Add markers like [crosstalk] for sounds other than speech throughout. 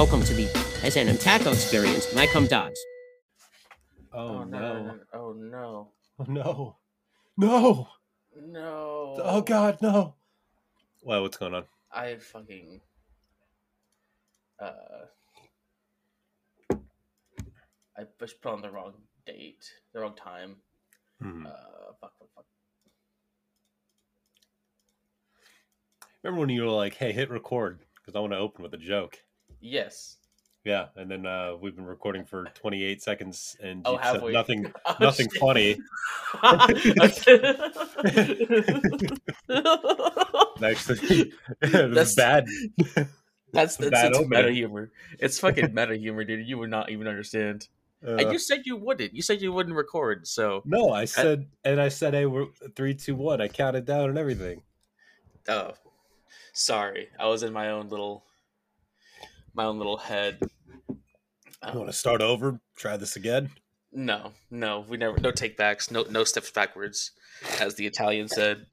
Welcome to the S&M Taco Experience. My come dogs. Oh, no. Oh no. Oh no. No. No. Oh god, no. Well, what's going on? I fucking uh I just put on the wrong date, the wrong time. Hmm. Uh fuck fuck fuck. Remember when you were like, "Hey, hit record because I want to open with a joke." Yes. Yeah, and then uh, we've been recording for 28 seconds, and Oh, have said we? nothing, [laughs] Oh, nothing shit. funny. [laughs] Actually, [laughs] That's- bad. That's that's bad it's meta humor. It's fucking meta humor, dude. You would not even understand. and Uh, you said you wouldn't. You said you wouldn't record. So, no, I said, and I said, "Hey, we're three, two, one." I counted down and everything. oh, sorry. I was in my own little, my own little head. You Um, want to start over? Try this again. No, no, we never. No take backs. No, no steps backwards, as the Italian said.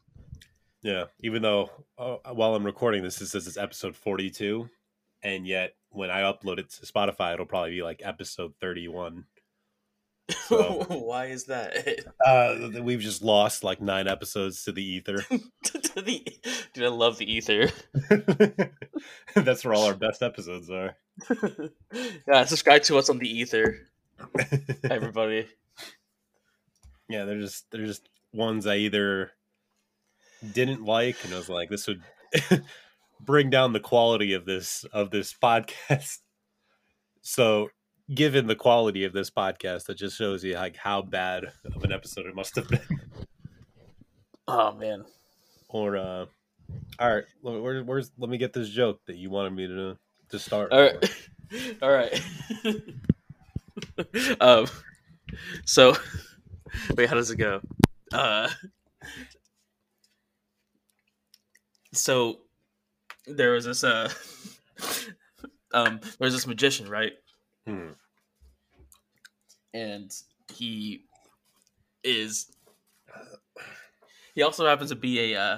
Yeah, even though uh, while I'm recording this, it says it's episode 42, and yet when I upload it to Spotify, it'll probably be like episode 31. So- [laughs] Why is that? [laughs] Uh, we've just lost like nine episodes to the ether. [laughs] To the- Dude, I love the ether. That's where all our best episodes are. yeah, subscribe to us on the ether, everybody. yeah, they're just they're just ones I either didn't like, and I was like, this would bring down the quality of this of this podcast. So, given the quality of this podcast, that just shows you like how bad of an episode it must have been. Oh man. Or, uh, all right, where, where's let me get this joke that you wanted me to to start. All right. [laughs] All right. [laughs] um. So, [laughs] wait. How does it go? Uh. So, there was this uh. Um. there was this magician, right? Hmm. and he is he also happens to be a uh,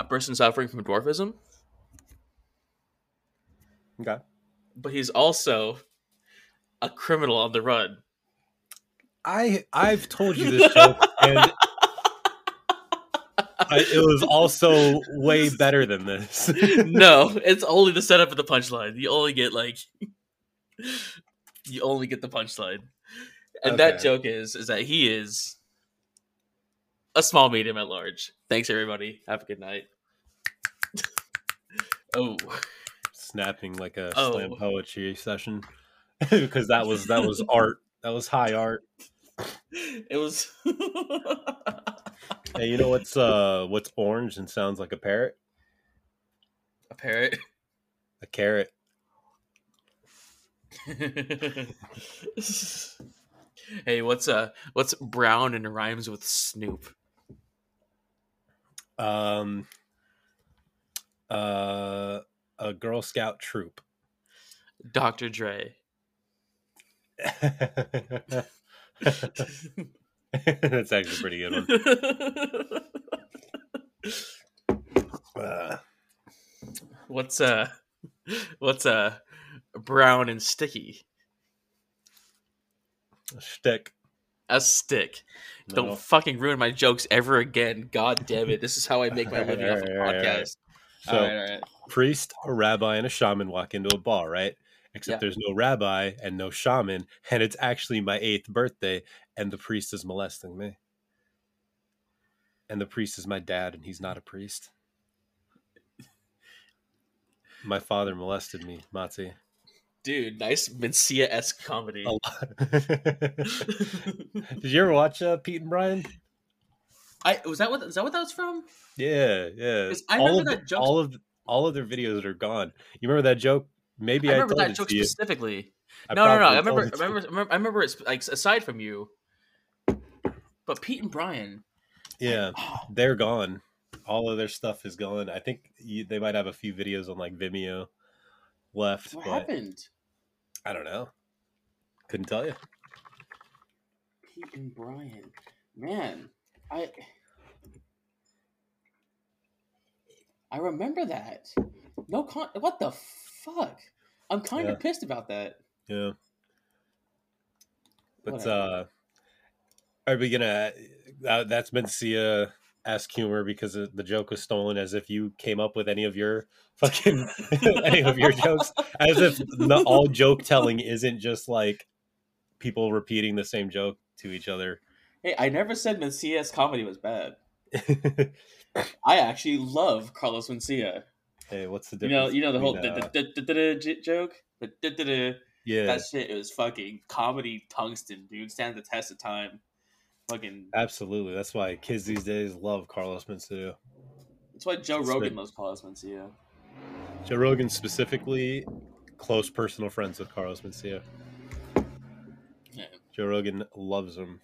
a person suffering from dwarfism Okay. but he's also a criminal on the run I I've told you this joke, and I, it was also way better than this. [laughs] no it's only the setup of the punchline you only get like you only get the punchline and that joke is is that he is a small medium at large thanks everybody have a good night [laughs] oh Snapping like a Oh. slam poetry session [laughs] because that was that was [laughs] art. That was high art. it was Hey, you know what's uh what's orange and sounds like a parrot? a parrot. A carrot. [laughs] hey, what's uh what's brown and rhymes with Snoop? Um. Uh, a Girl Scout troop. Dr. Dre. [laughs] That's actually a pretty good one. [laughs] Uh, what's uh what's uh brown and sticky? A stick. A stick. Don't fucking ruin my jokes ever again. God damn it. This is how I make my living off a [laughs] Alright, alright, alright. podcast. So, all right, all right. priest, a rabbi, and a shaman walk into a bar, right? Except Yeah. there's no rabbi and no shaman, and it's actually my eighth birthday, and the priest is molesting me. And the priest is my dad, and he's not a priest. [laughs] My father molested me, Matzi. Dude, nice Mencia esque comedy. A lot. [laughs] Did you ever watch uh, Pete and Brian? I was that what is that what that was from? Yeah, yeah. I all remember of that joke- all of all of their videos are gone. You remember that joke? Maybe I I, remember that joke specifically. I no, no, no. I remember, I remember, I remember, I remember it's like aside from you, but Pete and Brian. Yeah, they're gone. All of their stuff is gone. I think you, they might have a few videos on like Vimeo left, What happened? I don't know. Couldn't tell you. Pete and Brian. Man, I I remember that. No con. What the fuck? I'm kind of Yeah. pissed about that. Yeah. But Whatever. uh are we gonna uh, that's Mencia ask humor because the the joke was stolen as if you came up with any of your [laughs] fucking [laughs] any of your jokes as if the, all joke telling isn't just like people repeating the same joke to each other Hey, I never said Mencia's comedy was bad. [laughs] I actually love Carlos Mencia. hey what's the difference You know, you know the whole joke. The yeah That shit was fucking comedy tungsten, dude. Stand the test of time. Fucking. absolutely that's why kids these days love carlos mencia That's why Joe It's Rogan been- loves Carlos Mencia. joe rogan specifically close personal friends with carlos mencia Yeah. joe rogan loves him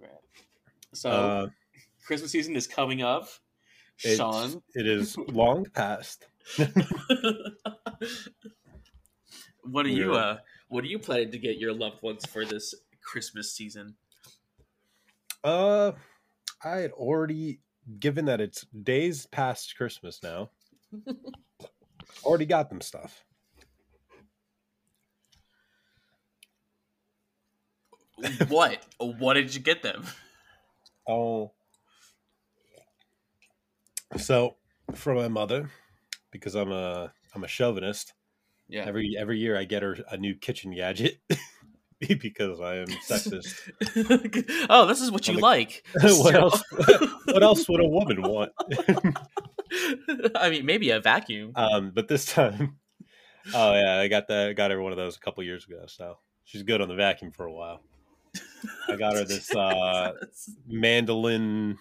Right. So uh, Christmas season is coming up. Sean, It is long past. [laughs] what are you uh what are you planning to get your loved ones for this Christmas season? Uh, I had already, given that it's days past Christmas now, [laughs] already got them stuff. what? What did you get them? Oh, so for my mother, because I'm a I'm a chauvinist. Yeah. Every every year I get her a new kitchen gadget [laughs] [laughs] because I am sexist. [laughs] oh, this is what you I'm a- like. [laughs] what else? What else would a woman want? I mean, maybe a vacuum. Um, but this time, oh yeah, I got that. Got her one of those a couple years ago. So she's good on the vacuum for a while. I got her this uh, mandolin,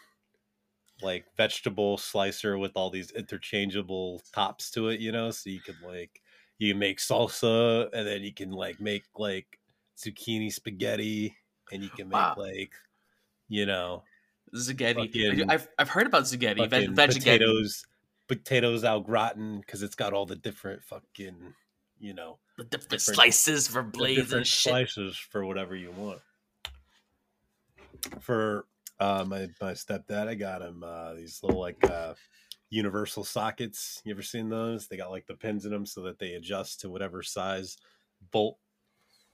like vegetable slicer with all these interchangeable tops to it. You know, so you can like you can make salsa, and then you can like make like zucchini spaghetti, and you can make Wow. like you know fucking- I've, I've heard about Zaghetti. fucking Veg- potatoes, potatoes au gratin because it's got all the different fucking, you know, The different, slices for blades and shit. slices for whatever you want. For uh, my my stepdad, I got him uh, these little like uh, universal sockets. You ever seen those? They got like the pins in them so that they adjust to whatever size bolt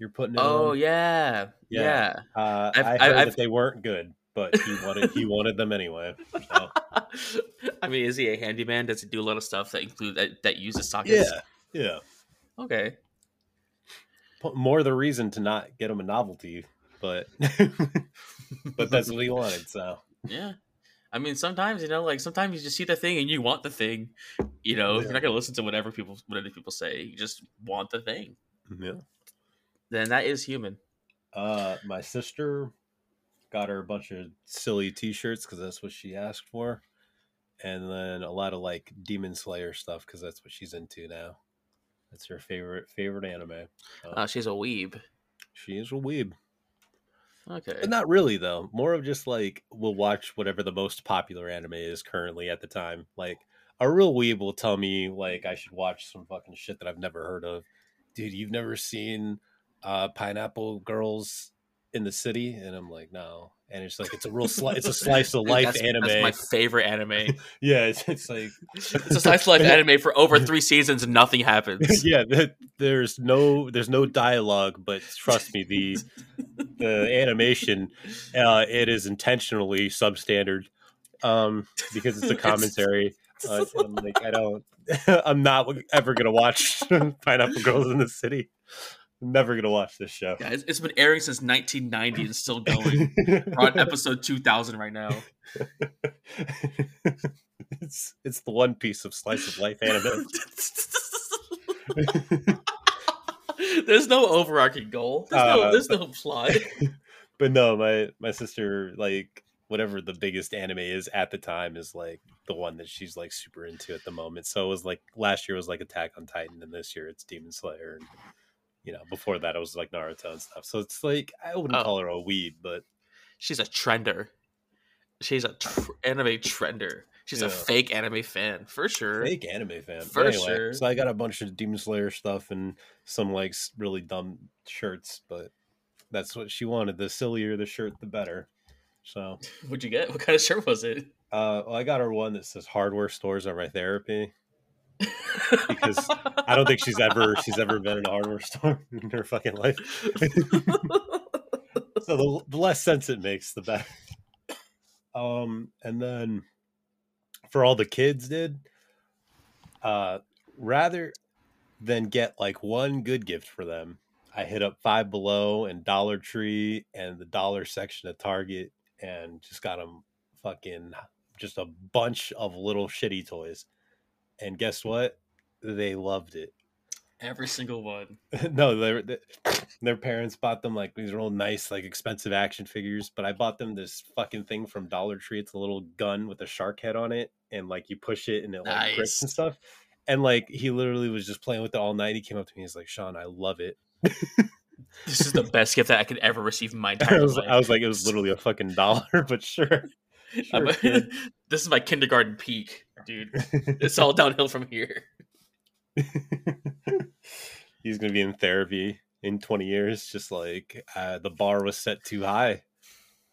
you're putting it Oh on. yeah, yeah. Yeah. Uh, I've- I heard I've- that they weren't good, but he wanted he wanted them anyway. So. [laughs] I mean, is he a handyman? Does he do a lot of stuff that include that, that uses sockets? Yeah, yeah. Okay. More the reason to not get him a novelty, but [laughs] but that's what he wanted. So Yeah. I mean, sometimes you know, like sometimes you just see the thing and you want the thing. You know, Yeah. you're not gonna listen to whatever people whatever people say. You just want the thing. yeah. Then that is human. Uh, my sister got her a bunch of silly T-shirts because that's what she asked for, and then a lot of like Demon Slayer stuff because that's what she's into now. That's her favorite favorite anime. So, Uh, she's a weeb. she is a weeb, Okay. but not really though. More of just like we'll watch whatever the most popular anime is currently at the time. Like a real weeb will tell me like I should watch some fucking shit that I've never heard of. Dude, you've never seen uh Pineapple Girls in the City? And I'm like, no. And it's like it's a real sli- it's a slice of [laughs] life that's, anime. That's my favorite anime. [laughs] yeah, it's, it's like it's a slice of life [laughs] anime for over three seasons and nothing happens. yeah, there's no there's no dialogue, but trust me, the the animation uh it is intentionally substandard um because it's a commentary. Uh, I'm like I don't I'm not ever going to watch Pineapple Girls in the City. I'm never to watch this show. Guys, it's been airing since 1990 and still [laughs] going. We're on episode 2000 right now. [laughs] it's it's the one piece of slice of life anime. [laughs] there's no overarching goal. There's, no, Uh, there's no plot. but no, my my sister like whatever the biggest anime is at the time is like the one that she's like super into at the moment. So it was like last year was like Attack on Titan, and this year it's Demon Slayer, and you know before that it was like Naruto and stuff. So it's like I wouldn't Oh. call her a weeb, but She's a trender. She's a tr- anime trender. She's a fake anime fan for sure. fake anime fan. For anyway, sure. So I got a bunch of Demon Slayer stuff and some like really dumb shirts, but that's what she wanted. The sillier the shirt, the better. So What'd you get? What kind of shirt was it? Uh, well, I got her one that says "Hardware stores are my therapy." Because I don't think she's ever she's ever been in a hardware store [laughs] in her fucking life. [laughs] so the, the less sense it makes, the better. Um, and then for all the kids did, uh, rather than get like one good gift for them, I hit up Five Below and Dollar Tree and the dollar section at Target and just got them fucking just a bunch of little shitty toys. And guess what? They loved it. Every single one. [laughs] no, they, they, their parents bought them like these real nice, like expensive action figures. But I bought them this fucking thing from Dollar Tree. It's a little gun with a shark head on it, and like you push it and it like Nice. grips and stuff. And like he literally was just playing with it all night. He came up to me, he's like, "Sean, I love it." This is the best gift that I could ever receive in my [laughs] I was, life. I was like, it was literally a fucking dollar, [laughs] but sure. [laughs] Sure, [laughs] this is my kindergarten peak, dude. [laughs] It's all downhill from here. He's gonna be in therapy in 20 years. Just like uh, the bar was set too high.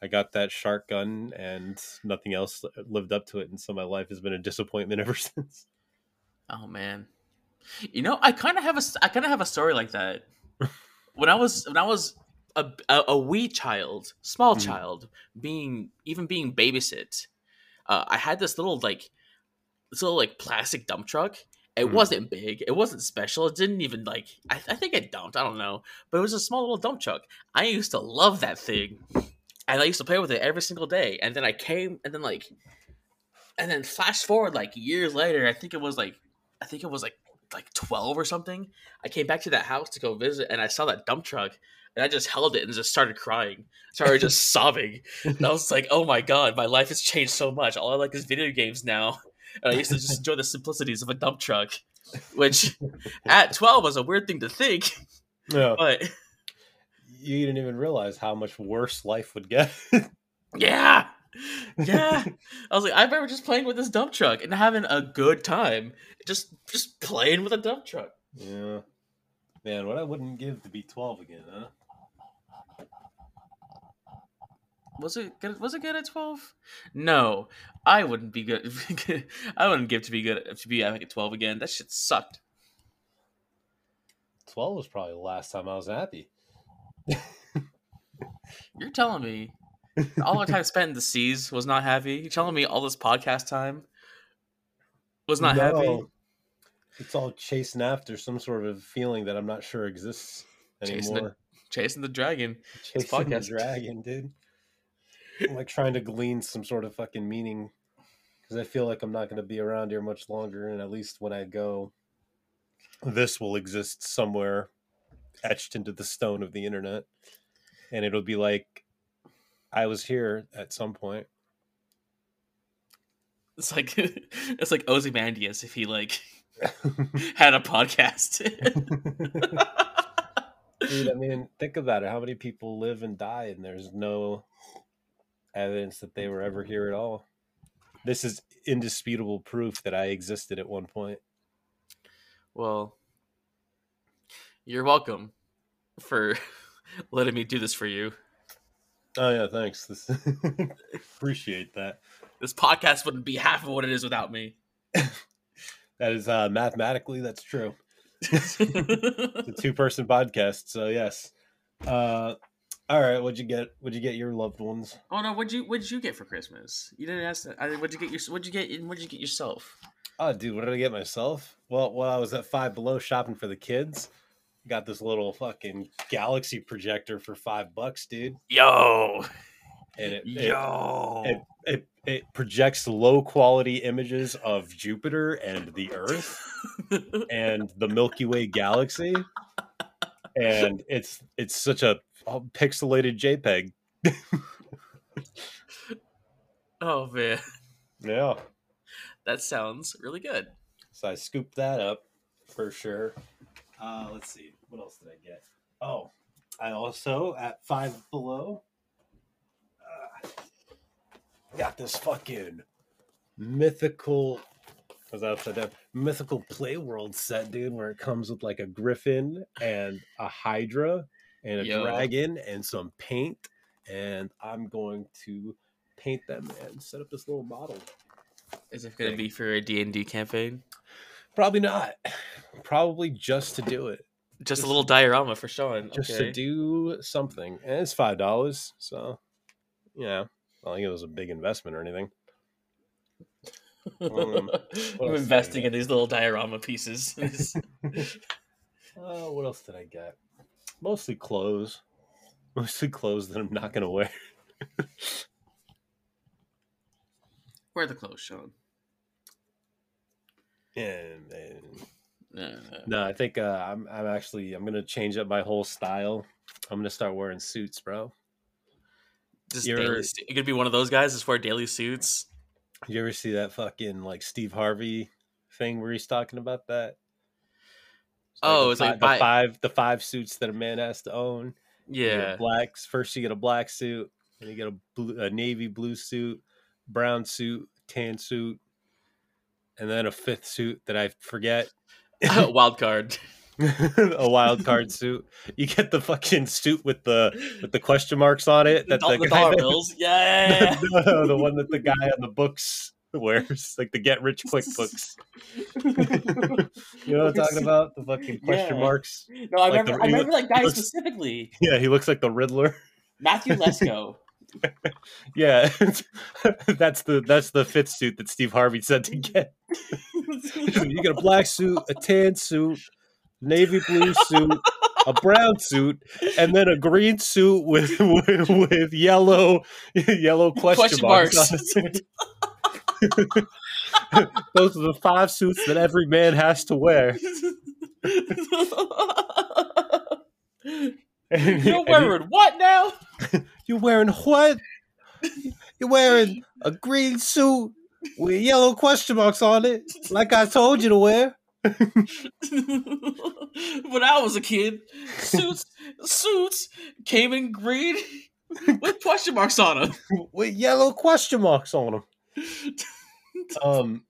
I got that shark gun, and nothing else lived up to it, and so my life has been a disappointment ever since. Oh man, you know, I kind of have a, I kind of have a story like that. When I was, when I was a a, a wee child, small Mhm. child, being even being babysit, uh, I had this little like, this little like plastic dump truck. It Mhm. wasn't big. It wasn't special. It didn't even like. I, I think it dumped. I don't know, but it was a small little dump truck. I used to love that thing, and I used to play with it every single day. And then I came, and then like, and then flash forward like years later. I think it was like, I think it was like like twelve or something. I came back to that house to go visit, and I saw that dump truck, and I just held it and just started crying. Started just [laughs] sobbing. And I was like, "Oh my god, my life has changed so much. All I like is video games now." And I used to just enjoy the simplicities of a dump truck, which [laughs] at twelve was a weird thing to think, No, [laughs] but you didn't even realize how much worse life would get. yeah, yeah. I was like, I remember just playing with this dump truck and having a good time, just just playing with a dump truck. yeah, man, what I wouldn't give to be 12 again, huh? Was it good? Was it good at twelve? No, I wouldn't be good. [laughs] I wouldn't give to be good to be like at twelve again. That shit sucked. 12 was probably the last time I was happy. You're telling me all the time spent in the seas was not happy. You're telling me all this podcast time was not happy. It's all chasing after some sort of feeling that I'm not sure exists Chasing it. anymore. Chasing the dragon. Chasing the podcast. dragon, dude. I'm like trying to glean some sort of fucking meaning because I feel like I'm not going to be around here much longer, and at least when I go, this will exist somewhere etched into the stone of the internet, and it'll be like I was here at some point. It's like [laughs] it's like Ozymandias if he like [laughs] had a podcast. Dude, I [laughs] mean, think about it. How many people live and die, and there's no evidence that they were ever here at all? This is indisputable proof that I existed at one point. well, you're welcome for [laughs] letting me do this for you. Oh yeah, thanks. This [laughs] appreciate that. This podcast wouldn't be half of what it is without me. [laughs] That is uh, mathematically that's true. It's a two-person podcast, so yes. Uh, all right, what'd you get? What'd you get your loved ones? Oh no! What'd you What'd you get for Christmas? You didn't ask that. I, what'd you get your What'd you get? What'd you get yourself? Oh, dude, what did I get myself? Well, while I was at Five Below shopping for the kids, got this little fucking galaxy projector for five bucks, dude. Yo, And it, it, yo. it, it, it projects low quality images of Jupiter and the Earth [laughs] and the Milky Way galaxy. And it's it's such a pixelated JPEG. [laughs] oh man, Yeah. that sounds really good. So I scooped that up for sure. Uh, let's see. What else did I get? Oh, I also at Five Below uh, got this fucking mythical. Was that upside down? Mythical Play World set, dude, where it comes with like a griffin and a hydra and a Yo. dragon and some paint. And I'm going to paint them and set up this little model. Is it going to be for a D and D campaign? Probably not. Probably just to do it, Just a little diorama for Sean. just okay. to do something, and it's five dollars. So, yeah, I don't think it was a big investment or anything. Um, [laughs] I'm else did I investing in these little diorama pieces. [laughs] Uh, what else did I get? Mostly clothes. [laughs] Mostly clothes that I'm not gonna wear. Where are the clothes, Sean? And, and No, no. no, I think uh, I'm I'm actually I'm gonna change up my whole style. I'm gonna start wearing suits, bro. Just You're- daily. You could be one of those guys. Just wear daily suits. You ever see that fucking like Steve Harvey thing where he's talking about that? Oh, the it's like fi- buy- the five the five suits that a man has to own. Yeah. blacks. First, you get a black suit, then you get a, blue, a navy blue suit, brown suit, tan suit, and then a fifth suit that I forget. A [laughs] [laughs] Wild card. a wild card suit. You get the fucking suit with the with the question marks on it. That the, the, [laughs] the dollar bills. Yeah. no, the one that the guy on the books [laughs] wears, like the Get Rich Quick books. [laughs] You know what I'm talking [laughs] about? The fucking question Yeah. marks. No, I Like remember. the- I remember that guy looks- specifically, Yeah, he looks like the Riddler. Matthew Lesko. Yeah, that's the that's the fifth suit that Steve Harvey said to get. you get a black suit, a tan suit, navy blue suit, a brown suit, and then a green suit with with, with yellow yellow question, Question marks. marks. [laughs] Those are the five suits that every man has to wear. [laughs] And- You're and wearing what now? [laughs] You're wearing what? You're wearing a green suit with yellow question marks on it, like I told you to wear. when I was a kid, suits suits came in green with question marks on them. With yellow question marks on them. Um,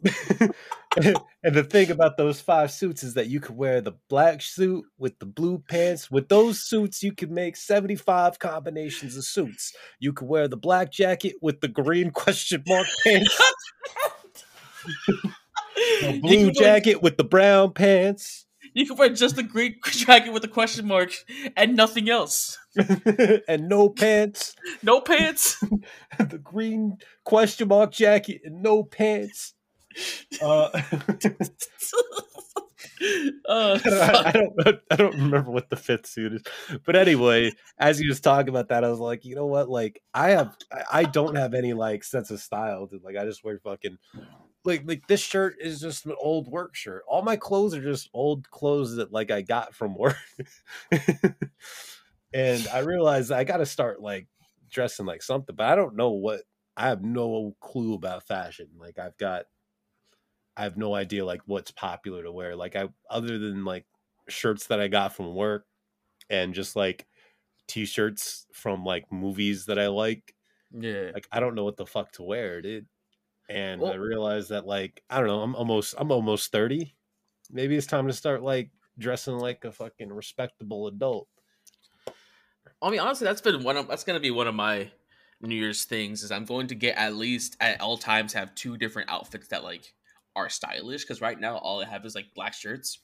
[laughs] and the thing about those five suits is that you could wear the black suit with the blue pants. With those suits, you could make 75 combinations of suits. You could wear the black jacket with the green [laughs] question mark pants, [laughs] the blue jacket with the brown pants. You can wear just the green [laughs] jacket with a question mark and nothing else. [laughs] and no pants. [laughs] No pants. the green question mark jacket and no pants. Uh, uh, I, don't, I don't remember what the fifth suit is, but anyway, as he was talking about that, I was like, you know what? Like, I have, I- I don't have any like sense of style. Dude. Like, I just wear fucking, like, like this shirt is just an old work shirt. All my clothes are just old clothes that like I got from work, [laughs] and I realized I got to start like dressing like something, but I don't know what. I have no clue about fashion. Like, I've got I have no idea like what's popular to wear. Like I other than like shirts that I got from work and just like t-shirts from like movies that I like. yeah. Like I don't know what the fuck to wear, dude. And I realized that like I don't know, I'm almost I'm almost 30. Maybe it's time to start like dressing like a fucking respectable adult. I mean, honestly, that's been one of that's gonna be one of my New Year's things. Is I'm going to get at least at all times have two different outfits that like are stylish. Because right now all I have is like black shirts,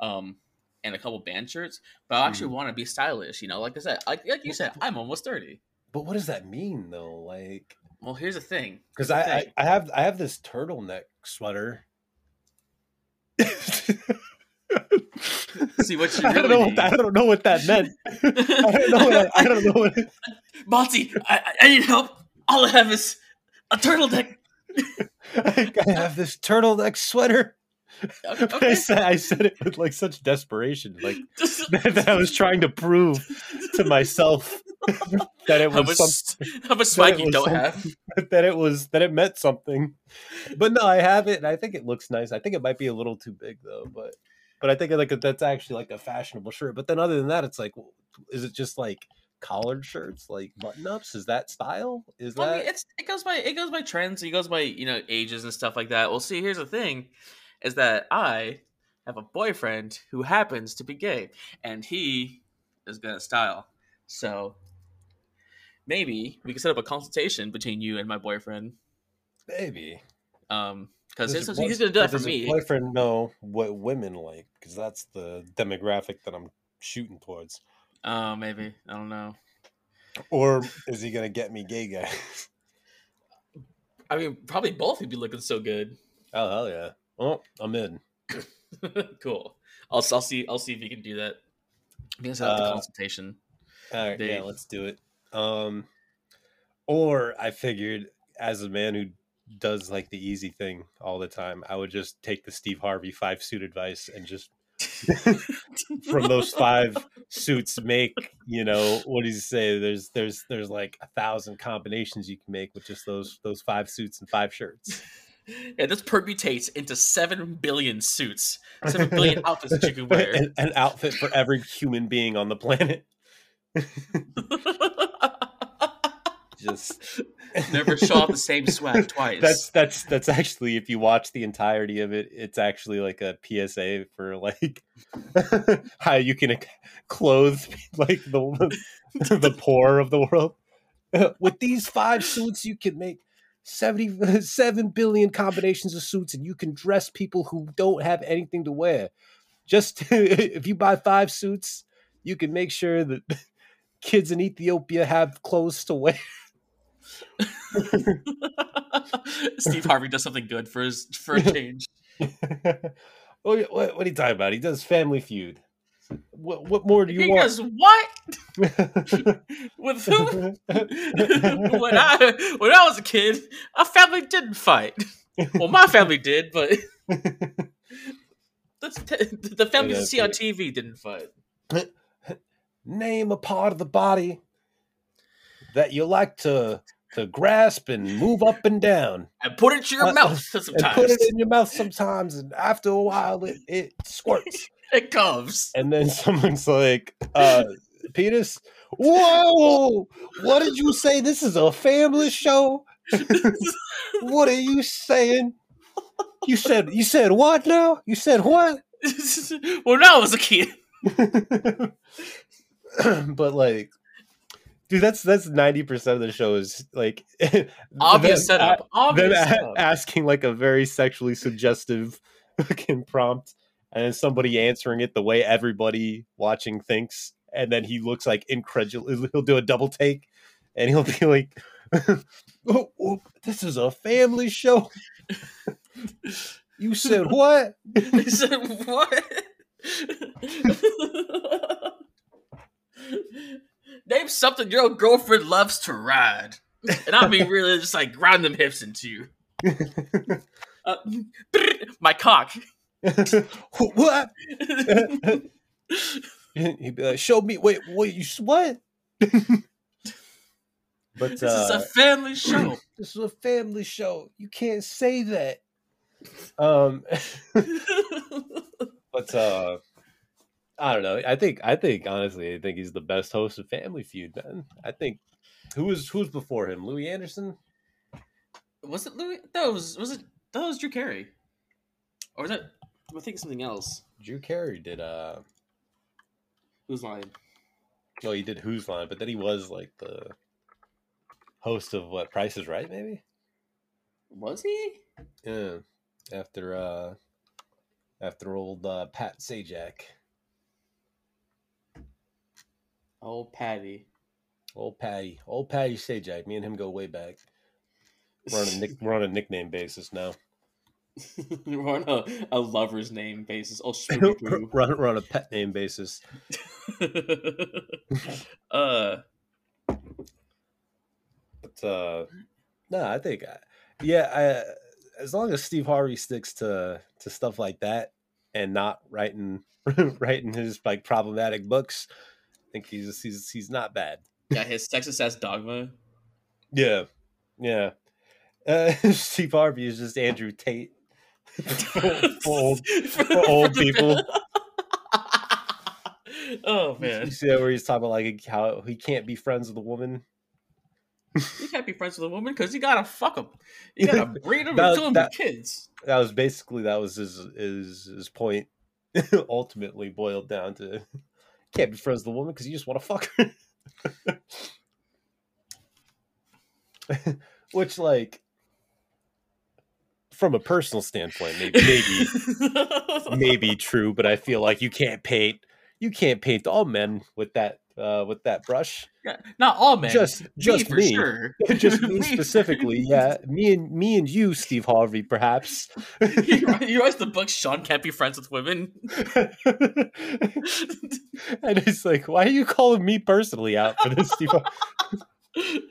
um, and a couple band shirts. But I actually want to be stylish. You know, like I said, like like you said, I'm almost thirty. But what does that mean though? Like Well, here's the thing. because I, I. I have I have this turtleneck sweater. [laughs] See what you [laughs] I don't know. What that, I don't know what that meant. I don't know. What I, I don't know what. It, [laughs] Monty, I, I- I need help. All I have is a turtleneck. I have this turtleneck sweater. But [laughs] I said I said it with like such desperation, like [laughs] [laughs] that I was trying to prove to myself that it how was much, some, how much it you don't have? that it was that it meant something. But no, I have it, and I think it looks nice. I think it might be a little too big though, but but I think like that's actually like a fashionable shirt. But then other than that, it's like, is it just like collared shirts, like button ups? Is that style? Is that I mean, it's it goes by it goes by trends. It goes by you know ages and stuff like that. Well, see, here's the thing, is that I have a boyfriend who happens to be gay, and he is gonna style. So maybe we can set up a consultation between you and my boyfriend. maybe? Um, because he's, he's gonna do that for me. boyfriend know what women like? Because that's the demographic that I'm shooting towards. Oh, maybe I don't know. Or is he gonna get me gay guys? I mean, probably both would be looking so good. Oh hell yeah! Well, I'm in. [laughs] cool. I'll I'll see I'll see if you can do that. I have the Uh, consultation. All right, yeah, let's do it. Um, or I figured, as a man who does like the easy thing all the time, I would just take the Steve Harvey five suit advice and just [laughs] from those five suits make you know what do you say? There's there's there's like a thousand combinations you can make with just those those five suits and five shirts. [laughs] yeah, this permutates into seven billion suits, seven billion [laughs] outfits that you can wear. an, an outfit for every human being on the planet. [laughs] Just Never show off the same swag twice. That's that's that's actually if you watch the entirety of it, it's actually like a PSA for like how you can clothe like the the poor of the world. With these five suits, you can make 77 [laughs] billion combinations of suits, and you can dress people who don't have anything to wear. Just [laughs] if you buy five suits, you can make sure that [laughs] kids in Ethiopia have clothes to wear. Steve Harvey does something good for his for a change. what, what, what are you talking about? He does Family Feud. What, what more do you he want? goes, what? [laughs] With who? [laughs] when I when I was a kid, our family didn't fight. Well, my family did, but [laughs] that's t- the family you see on. TV didn't fight. Name a part of the body that you like to to grasp and move up and down, And put it to your Uh, mouth and put it in your mouth sometimes, and after a while it, it squirts. It comes. and then [laughs] someone's like, uh, "Penis, whoa! What did you say? This is a family show. [laughs] what are you saying? You said you said what now? You said what?" [laughs] when I was a kid. but like dude that's that's 90% of the show is like Obvious them setup. Obvious them setup. asking like a very sexually suggestive fucking prompt and then somebody answering it the way everybody watching thinks and then he looks like incredulous he'll do a double take and he'll [laughs] be like [laughs] oh, oh, this is a family show you said [laughs] what He said, what? Name something your girlfriend loves to ride. And I'll be really just like grind them hips into you. Uh, my cock. [laughs] what [laughs] He'd be like, "Show me. Wait, wait. You what?" [laughs] but this uh, is a family show. [clears throat] this is a family show. You can't say that. Um, but uh, I don't know. I think I think honestly, I think he's the best host of Family Feud. Man, I think who was who was before him? Louie Anderson. was it Louie? That was was it? That was Drew Carey. Or was that? I think something else. Drew Carey did. Uh, Whose Line? well, he did Whose Line, but then he was like the host of what Price is Right, maybe. Was he? Yeah, after uh after old uh, Pat Sajak, Old Patty. old Patty, old Patty Sajak. Me and him go way back. We're on a nick, [laughs] we're on a nickname basis now. [laughs] We're on a, a lover's name basis. Oh, [laughs] we're, on, we're on a pet name basis. [laughs] uh, But uh no, I think uh, yeah, I, as long as Steve Harvey sticks to to stuff like that and not writing writing his like problematic books, I think he's he's he's not bad. yeah, his Texas ass dogma. Yeah, yeah. Uh, Steve Harvey is just Andrew Tate [laughs] for, old, for old people. [laughs] oh man! You see that where he's talking about like how he can't be friends with a woman. you can't be friends with a woman because you gotta fuck them. You gotta [laughs] breed them kill them that- with kids. That was basically that was his his his point. Ultimately boiled down to can't be friends with a woman because you just want to fuck her. Which like from a personal standpoint, maybe [laughs] maybe maybe true, but I feel like you can't paint you can't paint all men with that uh with that brush. Yeah, not all men. Just just for me. sure. [laughs] just me [laughs] Me specifically. Yeah, me and me and you, Steve Harvey, perhaps. you, write- you the book Sean can't be friends with women. and it's like, why are you calling me personally out for this, Steve?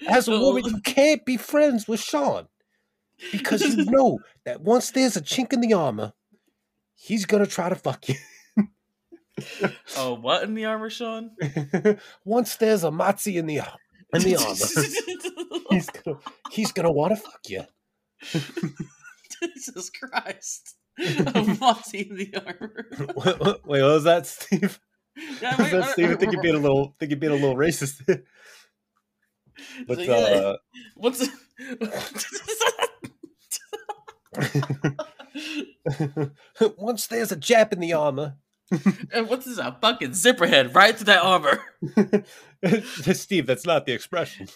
As a woman, you can't be friends with Sean because you know that once there's a chink in the armor, he's gonna try to fuck you. [laughs] Oh, what in the armor, Sean? [laughs] once there's a Matzi in the ar- in the armor, [laughs] he's gonna he's gonna want to fuck you. Jesus Christ. A Monty in the armor. Wait, what wait, what was that, Steve? Yeah, Was that Steve? I think you're being a little, think you're being a little racist. but So, yeah. uh, What's [laughs] once there's a Jap in the armor, and what's this? A fucking zipper head right through that armor. [laughs] Steve, that's not the expression.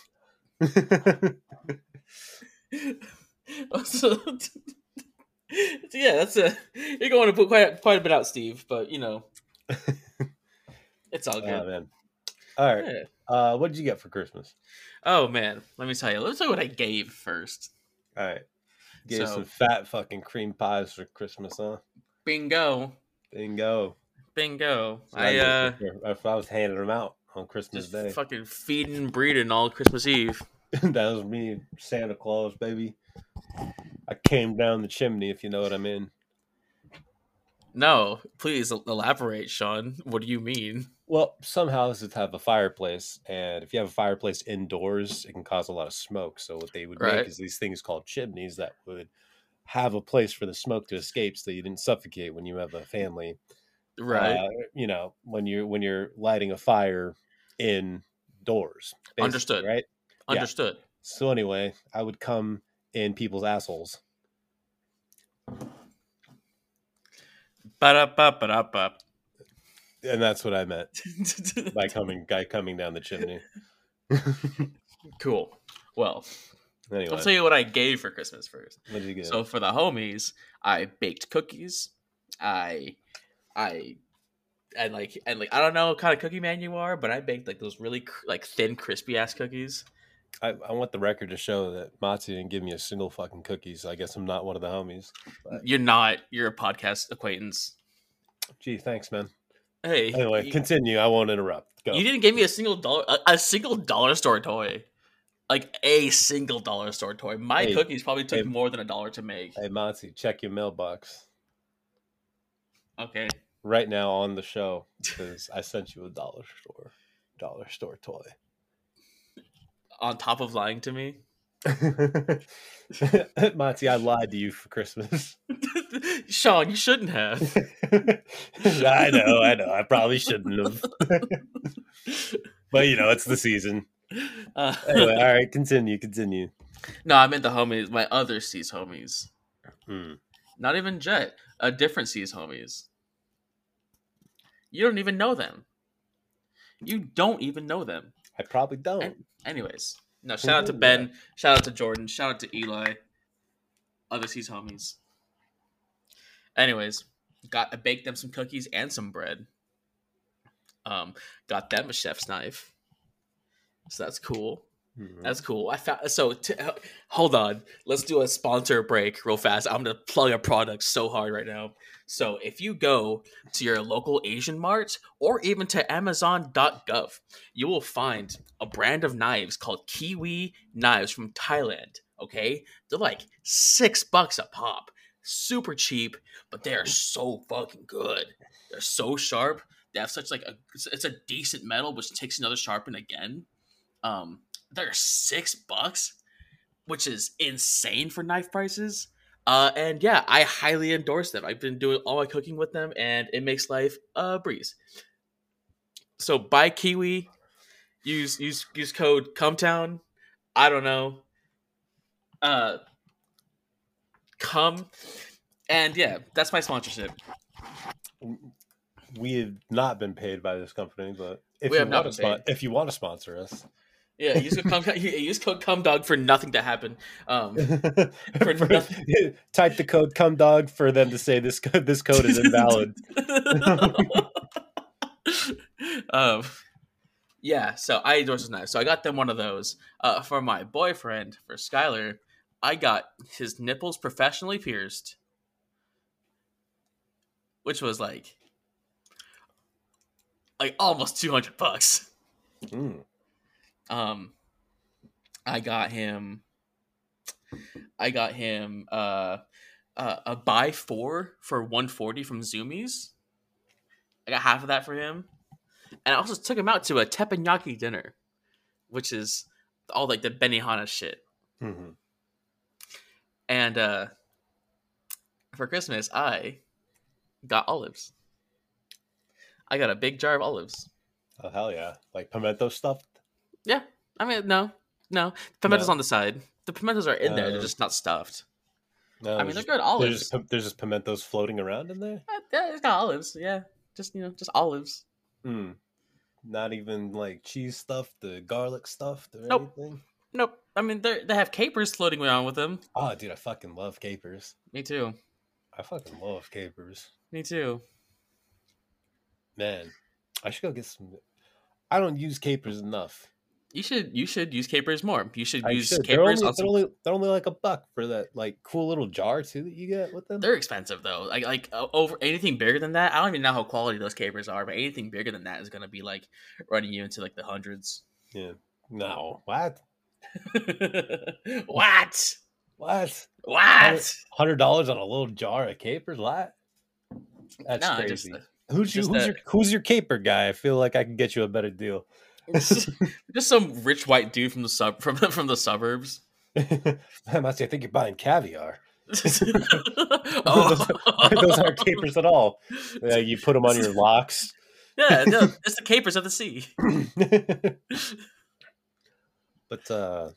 [laughs] so, yeah, that's a. You're going to put quite quite a bit out, Steve. But you know, it's all oh good. man. All right. Yeah. Uh, what did you get for Christmas? Oh man, let me tell you. Let me tell you what I gave first. All right. Gave So- some fat fucking cream pies for Christmas, huh? Bingo, Bingo. bingo. So I uh if I was handing them out on Christmas Day. fucking feeding breeding all Christmas Eve. [laughs] that was me, Santa Claus, baby. I came down the chimney, if you know what I mean. No, please elaborate, Sean. What do you mean? Well, some houses have a fireplace, and if you have a fireplace indoors, it can cause a lot of smoke. So what they would Right. make is these things called chimneys that would have a place for the smoke to escape, so you didn't suffocate when you have a [laughs] family. Right. Uh, you know, when you're when you're lighting a fire indoors. Understood. Right. yeah. Understood. So anyway, I would come in people's assholes. Ba-da-ba-ba-da-ba. And that's what I meant [laughs] by coming guy coming down the chimney. [laughs] cool. Well, Anyway, I'll tell you what I gave for Christmas first. what did you get? So for the homies, I baked cookies. I, I, and like and like I don't know what kind of cookie man you are, but I baked like those really cr- like thin, crispy ass cookies. I, I want the record to show that Matsu didn't give me a single fucking cookie, so I guess I'm not one of the homies. But, You're not. You're a podcast acquaintance. gee, thanks, man. Hey. Anyway, you, continue. I won't interrupt. Go. you didn't give me a single dollar, a, a single dollar store toy, like a single dollar store toy. My Hey, cookies probably took hey. more than a dollar to make. Hey, Matsu, check your mailbox Okay. right now on the show because I sent you a dollar store, dollar store toy. On top of lying to me. [laughs] Monty, I lied to you for Christmas. [laughs] Sean, you shouldn't have. [laughs] I know, I know. I probably shouldn't have. but you know, it's the season. Uh, Anyway, all right, continue, continue. no, I meant the homies, my other C's homies. Hmm. Not even Jet, a different C's homies. You don't even know them. You don't even know them. I probably don't. And- Anyways, no, shout out to Ben, shout out to Jordan, shout out to Eli, other C's homies. Anyways, got I baked them some cookies and some bread. Um, got them a chef's knife. So that's cool. Mhm. That's cool. I found so. T- hold on, let's do a sponsor break real fast. I'm gonna plug a product so hard right now. So if you go to your local Asian Mart or even to Amazon.gov, you will find a brand of knives called Kiwi knives from Thailand. Okay, they're like six bucks a pop, super cheap, but they are so fucking good. They're so sharp. They have such like a it's- a decent metal which takes another sharpen again. Um, they're six bucks, which is insane for knife prices. Uh, and yeah, I highly endorse them. I've been doing all my cooking with them, and it makes life a breeze. So buy Kiwi, use use use code Cumtown. I don't know. Uh, come, and yeah, that's my sponsorship. We have not been paid by this company, but if We you have not want to spon- if you want to sponsor us, Yeah, use code cum, use code cum dog for nothing to happen. Um, [laughs] For- [laughs] type the code "come dog" for them to say this code this code is invalid. [laughs] um, yeah, so I endorse this knife. So I got them one of those. Uh, for my boyfriend, for Skylar, I got his nipples professionally pierced, which was like, like almost two hundred bucks. Mm. Um, I got him. I got him uh, uh, a buy four for one forty from Zumiez. I got half of that for him, and I also took him out to a teppanyaki dinner, which is all like the Benihana shit. Mhm. And uh, for Christmas, I got olives. I got a big jar of olives. Oh hell yeah! Like pimento stuff. Yeah, I mean, no, no, pimentos No. on the side. The pimentos are in there; they're Uh, just not stuffed. No, I mean, they're good olives. There's just, there's just pimentos floating around in there. Uh, Yeah, it's got olives. Yeah, just you know, just olives. Mm. Not even like cheese stuff, the garlic stuff, or Nope. anything. Nope. I mean, they they have capers floating around with them. Oh, dude, I fucking love capers. Me too. I fucking love capers. Me too. Man, I should go get some. I don't use capers enough. You should you should use capers more. You should I use should. They're capers only, on they're, only, they're only like a buck for that like cool little jar too that you get with them. They're expensive though. Like like over anything bigger than that, I don't even know how quality those capers are, but anything bigger than that is gonna be like running you into like the hundreds. Yeah. No. What? [laughs] what? What? What? Hundred dollars on a little jar of capers? What? That's No, crazy. just, who's you, who's your who's your caper guy? I feel like I can get you a better deal. [laughs] [laughs] just some rich white dude from the sub from [laughs] from the suburbs. I must say, I think you're buying caviar. oh. Those aren't capers at all. Yeah, you put them on your lox. Yeah, no, it's the capers of the sea. but uh,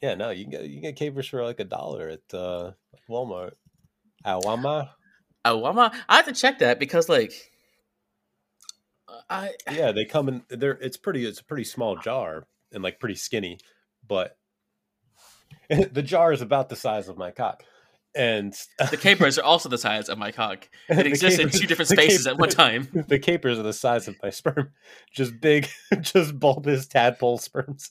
yeah, no, you can get you can get capers for like a dollar at uh, Walmart. Awama. Oh, I'm a, I have to check that because like I [sighs] Yeah, they come in. They're it's pretty. It's a pretty small jar and like pretty skinny, but [laughs] the jar is about the size of my cock, and [laughs] the capers are also the size of my cock. [laughs] It exists in two different spaces at one time. the capers are the size of my sperm, just big, just bulbous tadpole sperms.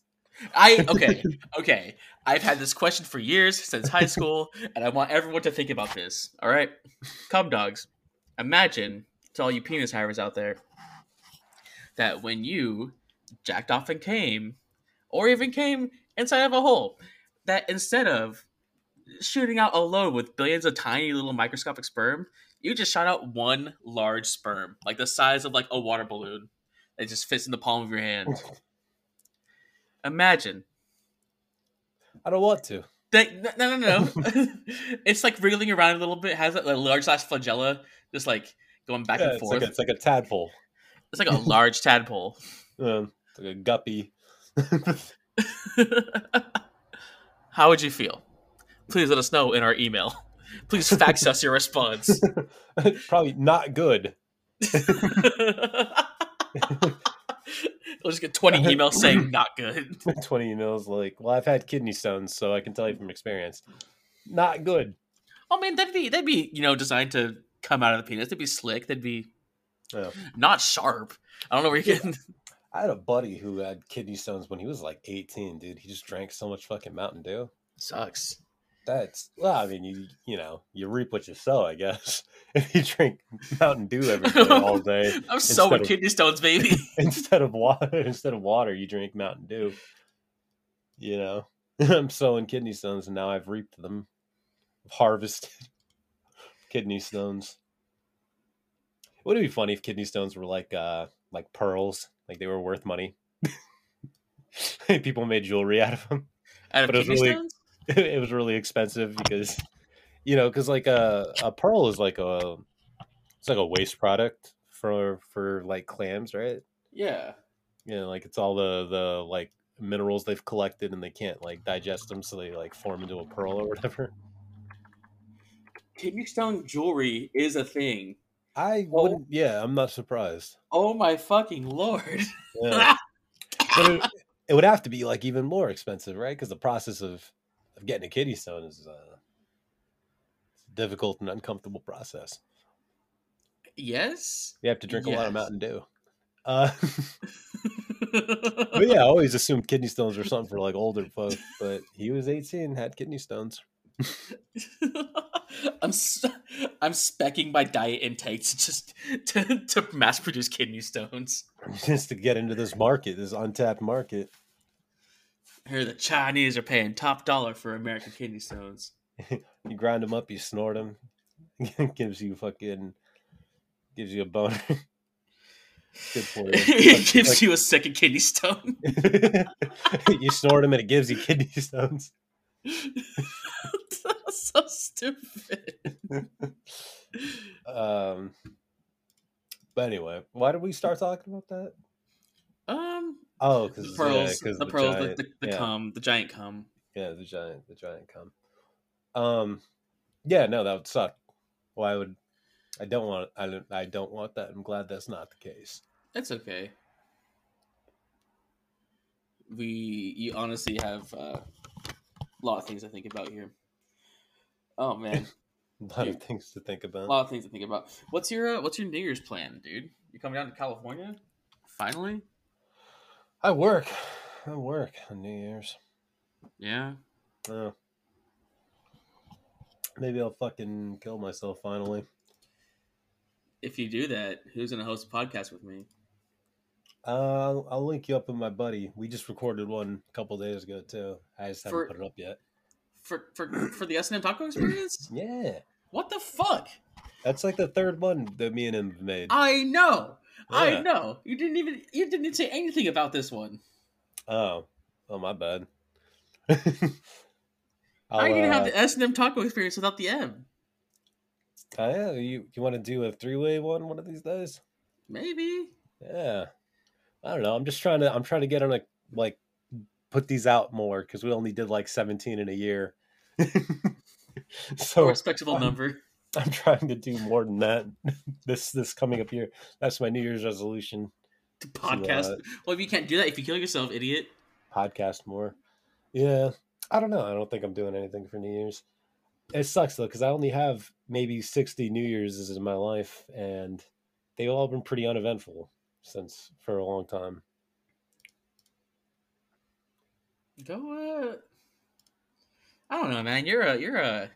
I okay, okay. I've had this question for years since high school, and I want everyone to think about this. All right, cum dogs. Imagine to all you penis havers out there that when you jacked off and came, or even came inside of a hole, that instead of shooting out a load with billions of tiny little microscopic sperm, you just shot out one large sperm, like the size of like a water balloon. It just fits in the palm of your hand. [laughs] Imagine I don't want to. that, no, no, no, [laughs] it's like wriggling around a little bit. Has a large size flagella, just like going back Yeah, and forth. like a, it's like a tadpole. It's like a [laughs] large tadpole. Um, like a guppy. [laughs] How would you feel? Please let us know in our email. [laughs] Please fax us your response. Probably not good. we'll just get 20 emails saying not good. 20 emails like, well, I've had kidney stones, so I can tell you from experience. Not good. Oh, man, that'd be that'd be you know designed to come out of the penis. They'd be slick. They'd be Yeah. not sharp. I don't know where you're getting. [laughs] I had a buddy who had kidney stones when he was like 18, dude. He just drank so much fucking Mountain Dew. Sucks. That's well, I mean, you you know, you reap what you sow, I guess. [laughs] If you drink Mountain Dew every day [laughs] all day I'm so with kidney stones, baby. instead of water, instead of water, you drink Mountain Dew. You know, I'm sowing kidney stones, and now I've reaped them, harvested kidney stones. Would it be funny if kidney stones were like uh like pearls, like they were worth money? [laughs] People made jewelry out of them. Out of But it was really- stones? [laughs] it was really expensive because you know because like a, a pearl is like a it's like a waste product for for like clams right Yeah. you know like it's all the the like minerals they've collected and they can't like digest them so they like form into a pearl or whatever Kidney stone jewelry is a thing. I Well- wouldn't yeah i'm not surprised Oh my fucking lord. yeah. [laughs] but it, it would have to be like even more expensive, right? Because the process of of getting a kidney stone is uh, a difficult and uncomfortable process. Yes. You have to drink a lot of Mountain Dew. Uh, [laughs] [laughs] but yeah, I always assumed kidney stones were something for like older folks. But he was 18, had kidney stones. [laughs] I'm s- I'm specking my diet intake to [laughs] just to, to mass produce kidney stones. [laughs] just to get into this market, this untapped market. Here, the Chinese are paying top dollar for American kidney stones. You grind them up, you snort them, gives you fucking gives you a boner. Good for you. it gives Like- you a second kidney stone. you snort them and it gives you kidney stones. [laughs] So stupid. Um, but anyway, why did we start talking about that? Um, Oh, the because pearls, because the pearls, giant, the, the, the yeah, cum, the giant cum. yeah, the giant, the giant cum. Um, yeah, no, that would suck. Why would I don't want I don't I don't want that. I'm glad that's not the case. That's okay. We, you honestly have uh, a lot of things to think about here. Oh man, [laughs] A lot Dude. of things to think about. a lot of things to think about. What's your uh, What's your New Year's plan, dude? You coming down to California? Finally? I work. I work on New Year's. Yeah. Oh. Maybe I'll fucking kill myself finally. If you do that, who's gonna host a podcast with me? Uh, I'll, I'll link you up with my buddy. We just recorded one a couple days ago too. I just haven't For- put it up yet. For for [clears throat] for the S and M Taco Experience? Yeah, What the fuck? that's like the third one that me and him have made. I know. Yeah. I know. You didn't even you didn't say anything about this one. Oh, oh, my bad. How are you gonna have uh, the S and M Taco Experience without the M? yeah, you you want to do a three way one one of these days? Maybe. Yeah, I don't know. I'm just trying to. I'm trying to get on a like put these out more because we only did like 17 in a year. a [laughs] [laughs] so respectable um, number. [laughs] I'm trying to do more than that this this coming up year. That's my New Year's resolution. To podcast. uh, well, if you can't do that, if you kill yourself, idiot. Podcast more. Yeah, I don't know. I don't think I'm doing anything for New Year's. It sucks though because I only have maybe 60 New Year's in my life, and they've all been pretty uneventful since for a long time. Go. Uh, I don't know, man. You're a you're a.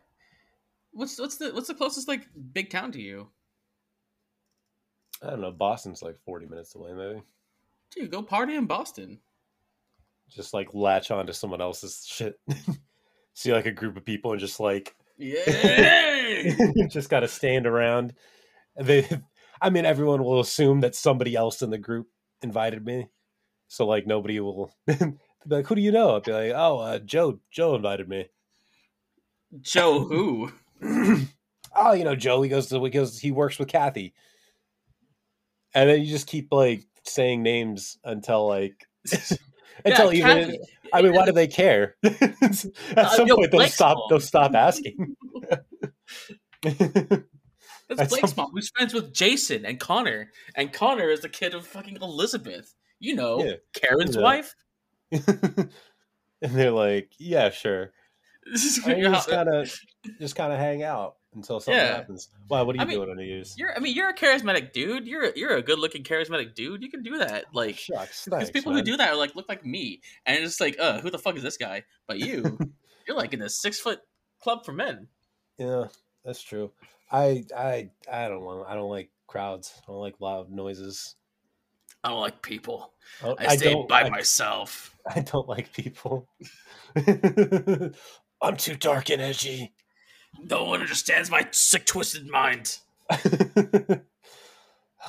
What's what's the what's the closest like big town to you? I don't know. Boston's like 40 minutes away, maybe. Dude, go party in Boston. Just like latch onto someone else's shit. [laughs] See like a group of people and just like Yeah. [laughs] just got to stand around. They, I mean, everyone will assume that somebody else in the group invited me, so like nobody will [laughs] like, "Who do you know?" I'd be like, "Oh, uh, Joe. Joe invited me." Joe [clears throat] who? oh, you know, Joe. He goes to he goes. He works with Kathy, and then you just keep like saying names until like [laughs] [laughs] until Yeah, even. Kathy. I mean, why do they care? [laughs] At some yo, point, they'll stop. mom. They'll stop asking. That's At Blake's some- mom, who's friends with Jason and Connor, and Connor is the kid of fucking Elizabeth. You know, Yeah. Karen's Yeah. wife. [laughs] and they're like, "Yeah, sure." This is And you your just kind of, just kind of hang out until something Yeah. happens. Why? What are you I mean, doing on New Year's? You're, I mean, you're a charismatic dude. You're, a, you're a good-looking, charismatic dude. You can do that. Like, because people man. who do that are like look like me, and it's like, uh, who the fuck is this guy? But you, [laughs] you're like in a six-foot club for men. Yeah, that's true. I, I, I don't want. I don't like crowds. I don't like loud noises. I don't like people. Oh, I, I stay by I, myself. [laughs] I don't like people. [laughs] I'm too dark and edgy. No one understands my sick, twisted mind. [laughs]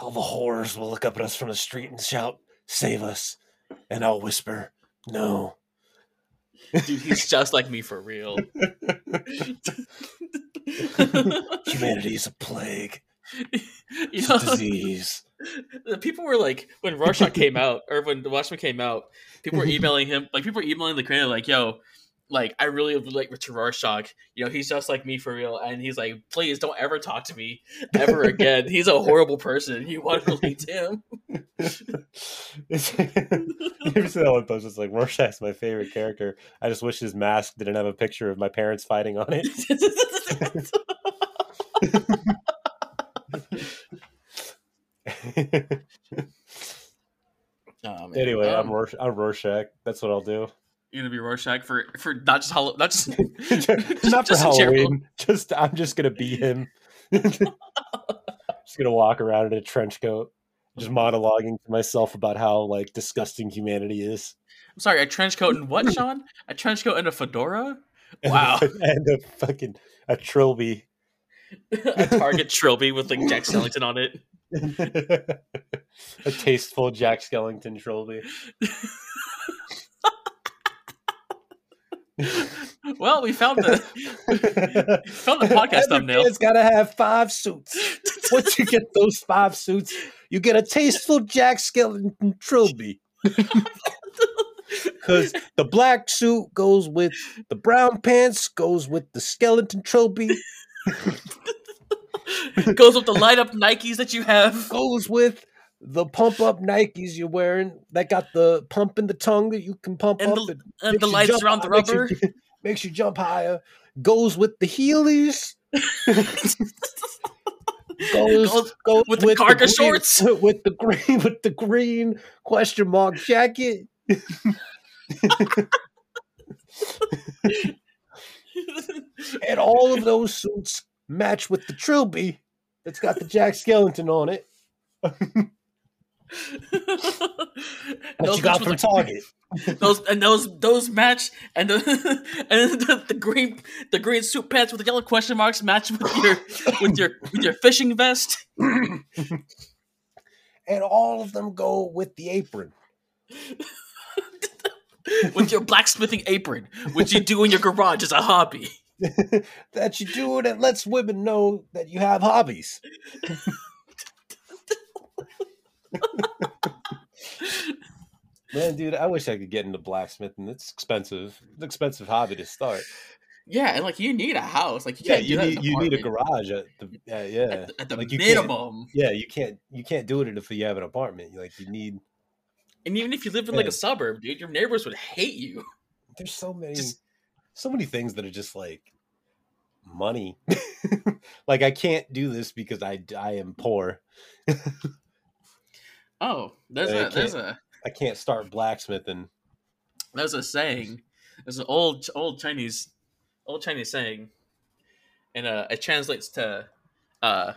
All the horrors will look up at us from the street and shout, "Save us!" And I'll whisper, "No." Dude, he's just like me for real. Humanity is a plague. you It's know, a disease. The people were like when Rorschach [laughs] came out, or when The Watchmen came out, people were [laughs] emailing him. Like people were emailing the creator, like, "Yo, like I really like Richard Rorschach. You know, he's just like me for real, and he's like, please don't ever talk to me ever [laughs] again. he's a horrible person. You want to relate to him? It's- you ever see that one post? It's like Rorschach's my favorite character. I just wish his mask didn't have a picture of my parents fighting on it. Oh, anyway, I'm, Um, Rorsch- I'm Rorschach. That's what I'll do. You're gonna be Rorschach for for not just Hall- not just [laughs] [laughs] Not for just in. Halloween. Just I'm just gonna be him. [laughs] just gonna walk around in a trench coat, just monologuing to myself about how like disgusting humanity is. I'm sorry, a trench coat and what, Sean? A trench coat and a fedora? And Wow. a, and a fucking a trilby. a Target trilby with like Jack Skellington on it. [laughs] a tasteful Jack Skellington trilby. [laughs] Well, we found the found the podcast Every thumbnail. It's gotta have five suits. Once you get those five suits, you get a tasteful Jack Skellington trilby. Because [laughs] the black suit goes with the brown pants, goes with the skeleton trilby, [laughs] Goes with the light up Nikes that you have. goes with the pump up Nikes you're wearing that got the pump in the tongue that you can pump And up. the- and the lights around the high- makes you- rubber. [laughs] makes you jump higher. Goes with the heelys. [laughs] goes, Goes goes with the cargo green- shorts. with the green with the green question mark jacket. And all of those suits match with the trilby that's got the Jack Skellington on it [laughs] that Those you got from with Target. [laughs] those and those those match and the [laughs] and the, the green the green suit pants with the yellow question marks match with your with your with your fishing vest. and all of them go with the apron. with your blacksmithing apron, which you do in your garage as a hobby. [laughs] that you do that lets women know that you have hobbies. Man, dude, I wish I could get into blacksmithing. It's expensive. It's an expensive hobby to start. Yeah, and like you need a house, like you Yeah, can't do you need you need a garage at the uh, yeah. at the, at the Like, you minimum. Yeah, you can't you can't do it if you have an apartment. Like you need And even if you live in like a suburb, dude, your neighbors would hate you. there's so many Just- so many things that are just like money. [laughs] like I can't do this because I I am poor. Oh, there's you a there's a I can't start blacksmithing. there's a saying. There's an old old Chinese old Chinese saying, and uh, it translates to uh,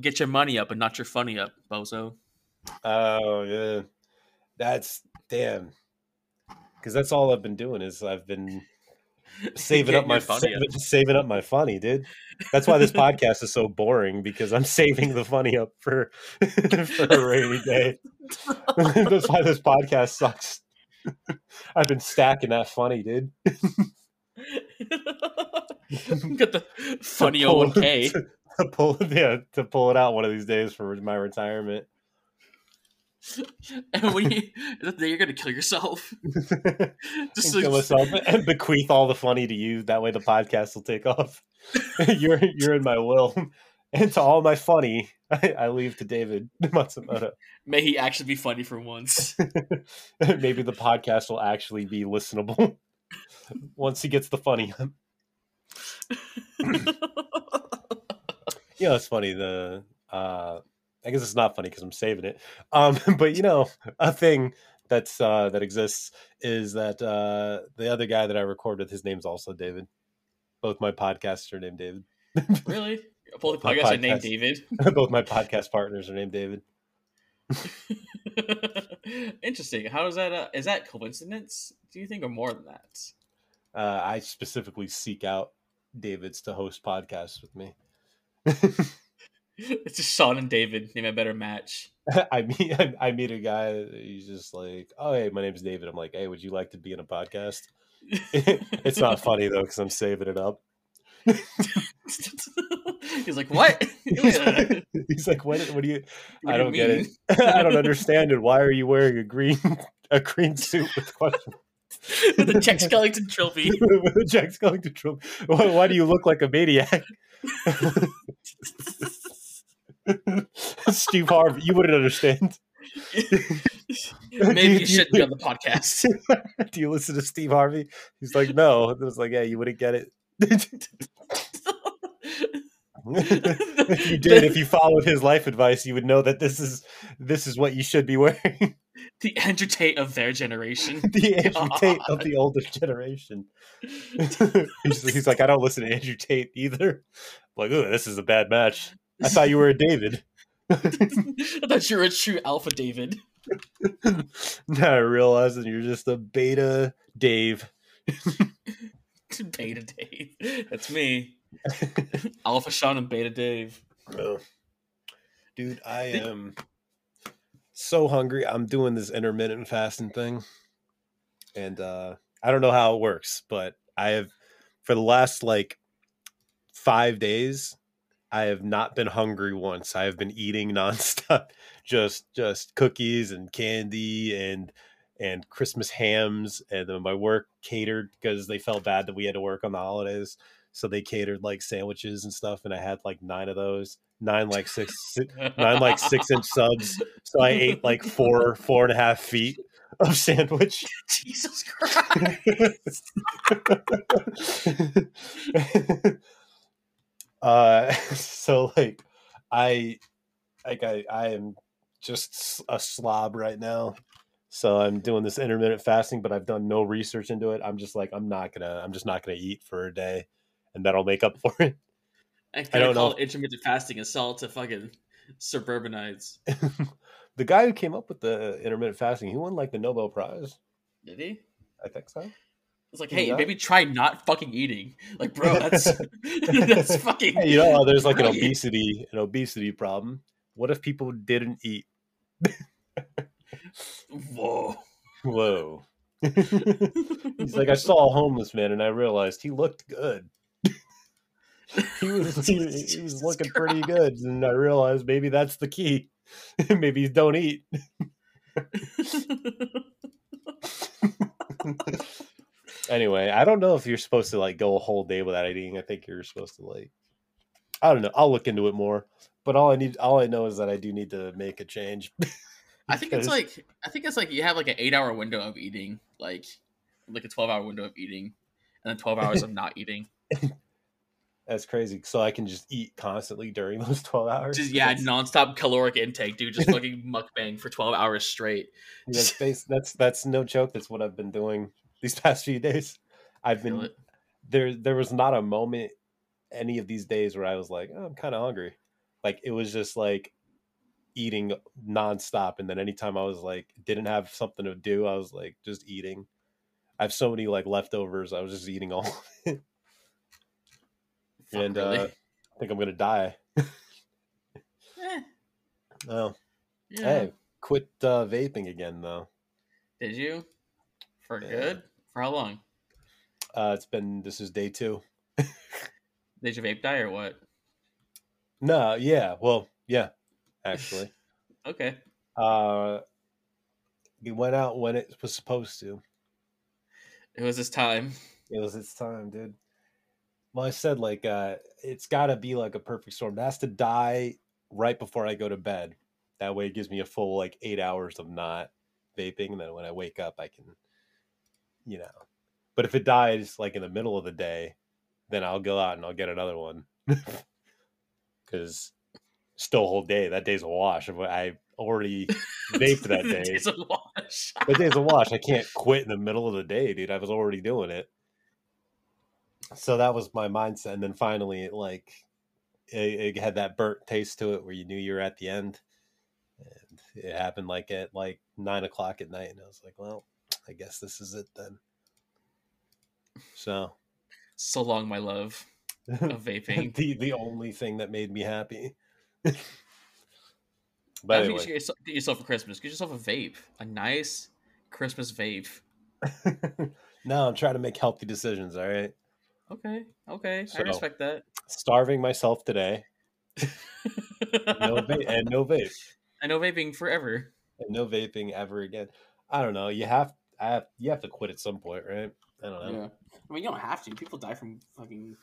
"Get your money up and not your funny up, bozo." Oh yeah, that's damn. Because that's all I've been doing is I've been saving up my funny saving, [laughs] saving up my funny, dude. That's why this [laughs] podcast is so boring because I'm saving the funny up for [laughs] for a rainy day. that's why this podcast sucks. I've been stacking that funny, dude. Get the funny old K. To, to pull yeah, to pull it out one of these days for my retirement. [laughs] And when you, you're gonna kill yourself. [laughs] Just and kill myself [laughs] and bequeath all the funny to you. That way, the podcast will take off. you're you're in my will, and to all my funny, I, I leave to David Matsumoto. May he actually be funny for once. Maybe the podcast will actually be listenable once he gets the funny. yeah it's funny. The uh, I guess it's not funny because I'm saving it. Um, [laughs] but you know, a thing that's uh, that exists is that uh, the other guy that I record with, his name's also David. Both my podcasts are named David. really? [laughs] Both My podcasts are named. David. [laughs] Both my podcast partners are named David. Interesting. How is that? Uh, is that coincidence? Do you think, or more than that? Uh, I specifically seek out Davids to host podcasts with me. It's just Sean and David. Name a better match. [laughs] I meet I, meet a guy. He's just like, "Oh, hey, my name's David." I'm like, "Hey, would you like to be in a podcast?" [laughs] it's not funny though because I'm saving it up. [laughs] He's like, "What?" He's like, "What? What do you? What I do you don't get it. I don't understand it. Why are you wearing a green a green suit with question?" With a Jack Skellington trophy. with a Jack Skellington trophy. Why, why do you look like a maniac? [laughs] Steve Harvey, you wouldn't understand. Maybe [laughs] you shouldn't be on the podcast. [laughs] Do you listen to Steve Harvey? He's like, no. It was like, yeah, you wouldn't get it. if you did, if you followed his life advice, you would know that this is this is what you should be wearing. the Andrew Tate of their generation. the Andrew Tate of the older generation. he's, he's like, I don't listen to Andrew Tate either. I'm like, oh, this is a bad match. I thought you were a David. [laughs] I thought you were a true Alpha David. [laughs] now I realize that you're just a beta Dave. [laughs] beta Dave. That's me. Alpha Sean and Beta Dave. Oh. Dude, I am so hungry. I'm doing this intermittent fasting thing. And uh I don't know how it works, but I have for the last like 5 days I have not been hungry once. I have been eating [laughs] nonstop, just just cookies and candy and and Christmas hams. And then my work catered because they felt bad that we had to work on the holidays, so they catered like sandwiches and stuff. And I had like nine of those, nine like six, nine like six inch subs. So I ate like four four and a half feet of sandwich. [laughs] Jesus Christ. [laughs] uh [laughs] so like i like i i am just a slob right now so i'm doing this intermittent fasting but i've done no research into it i'm just like i'm not gonna i'm just not gonna eat for a day and that'll make up [laughs] for it I, I don't call know. intermittent fasting assault to fucking suburbanites. [laughs] the guy who came up with the intermittent fasting, he won like the Nobel Prize. Did he? I think so. It's like, hey, yeah. maybe try not fucking eating. Like, bro, [laughs] that's [laughs] that's fucking. Hey, you know, there's like an obesity an obesity problem. What if people didn't eat? Whoa, whoa. [laughs] He's like, I saw a homeless man and I realized he looked good. he was he, he was looking pretty good, and I realized maybe that's the key. maybe don't eat anyway, I don't know if you're supposed to like go a whole day without eating. I think you're supposed to like I don't know. I'll look into it more. But all I need all I know is that I do need to make a change. [laughs] I think it's like I think it's like you have like an eight hour window of eating, like like a twelve hour window of eating, and then twelve hours of not eating. [laughs] That's crazy. So I can just eat constantly during [laughs] those twelve hours. Just yeah, that's... nonstop caloric intake, dude. Just fucking mukbang for twelve hours straight. That's that's that's no joke. That's what I've been doing these [laughs] past few days. I've been it. there. There was not a moment any of these days where I was like, oh, I'm kind of hungry. Like it was just like eating nonstop, and then anytime I was like didn't have something to do, I was like just eating. I have so many like leftovers. I was just eating all. and really? uh, I think I'm gonna die. eh. Oh, yeah. hey, quit uh, vaping again though. Did you? For good? For how long? Uh, it's been this is day two. [laughs] Did your vape die or what? No, yeah, well, yeah, actually. [laughs] okay. Uh, we went out when it was supposed to. It was its time. [laughs] It was its time, dude. Well, I said like uh, it's got to be like a perfect storm. It has to die right before I go to bed. That way, it gives me a full like eight hours of not vaping, and then when I wake up, I can you know. But if it dies like in the middle of the day, then I'll go out and I'll get another one. [laughs] Because still a whole day. That day's a wash. I already [laughs] vaped that day. day's a wash. that day's a wash. I can't quit in the middle of the day, dude. I was already doing it. So that was my mindset. And then finally, it like it, it had that burnt taste to it where you knew you were at the end. And it happened like at like nine o'clock at night, and I was like, well, I guess this is it then. So, so long, my love of [laughs] vaping. the the only thing that made me happy. [laughs] but anyway. you get yourself for Christmas. Get yourself a vape, a nice Christmas vape. [laughs] no, I'm trying to make healthy decisions. All right. Okay. Okay. So, I respect that. Starving myself today. no vape and no vape. And no vaping forever. And no vaping ever again. I don't know. You have I have, you have to quit at some point, right? I don't know. Yeah. I mean, you don't have to. People die from fucking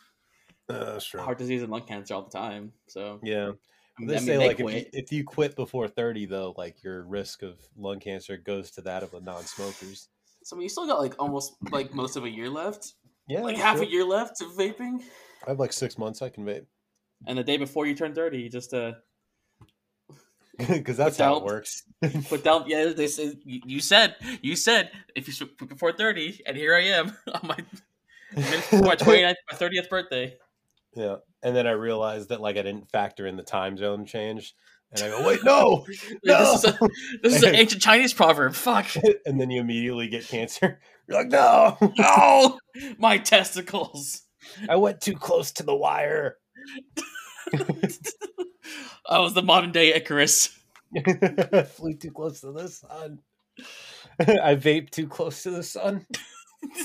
Uh, that's true. heart disease and lung cancer all the time. So Yeah. I mean, They I say they like if you, quit. if you quit before thirty, though, like your risk of lung cancer goes to that of the non-smokers. So I mean, you still got like almost like most of a year left, Yeah, like half true. a year left of vaping. I have like six months I can vape And the day before you turn thirty, you just uh [laughs] because that's how it works. [laughs] down. Yeah, they said you said you said if you before thirty, and here I am [laughs] on my my 29th, my thirtieth birthday. Yeah, and then I realized that like I didn't factor in the time zone change, and I go, wait, no, This is a, this is an ancient Chinese proverb. Fuck. and then you immediately get cancer. You're like, no, No, oh, my testicles. I went too close to the wire. I was the modern day Icarus. I [laughs] flew too close to the sun. [laughs] I vape too close to the sun. [laughs]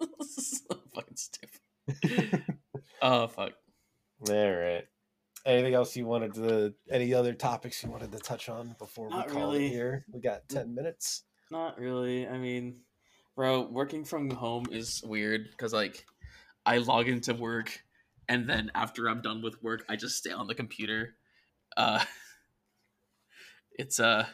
so fucking stupid. oh fuck. All right. Anything else you wanted to? Any other topics you wanted to touch on before we call really. it here? We got ten minutes. Not really. I mean, bro, working from home is weird because like I log into work and then after I'm done with work, I just stay on the computer. Uh [laughs] it's a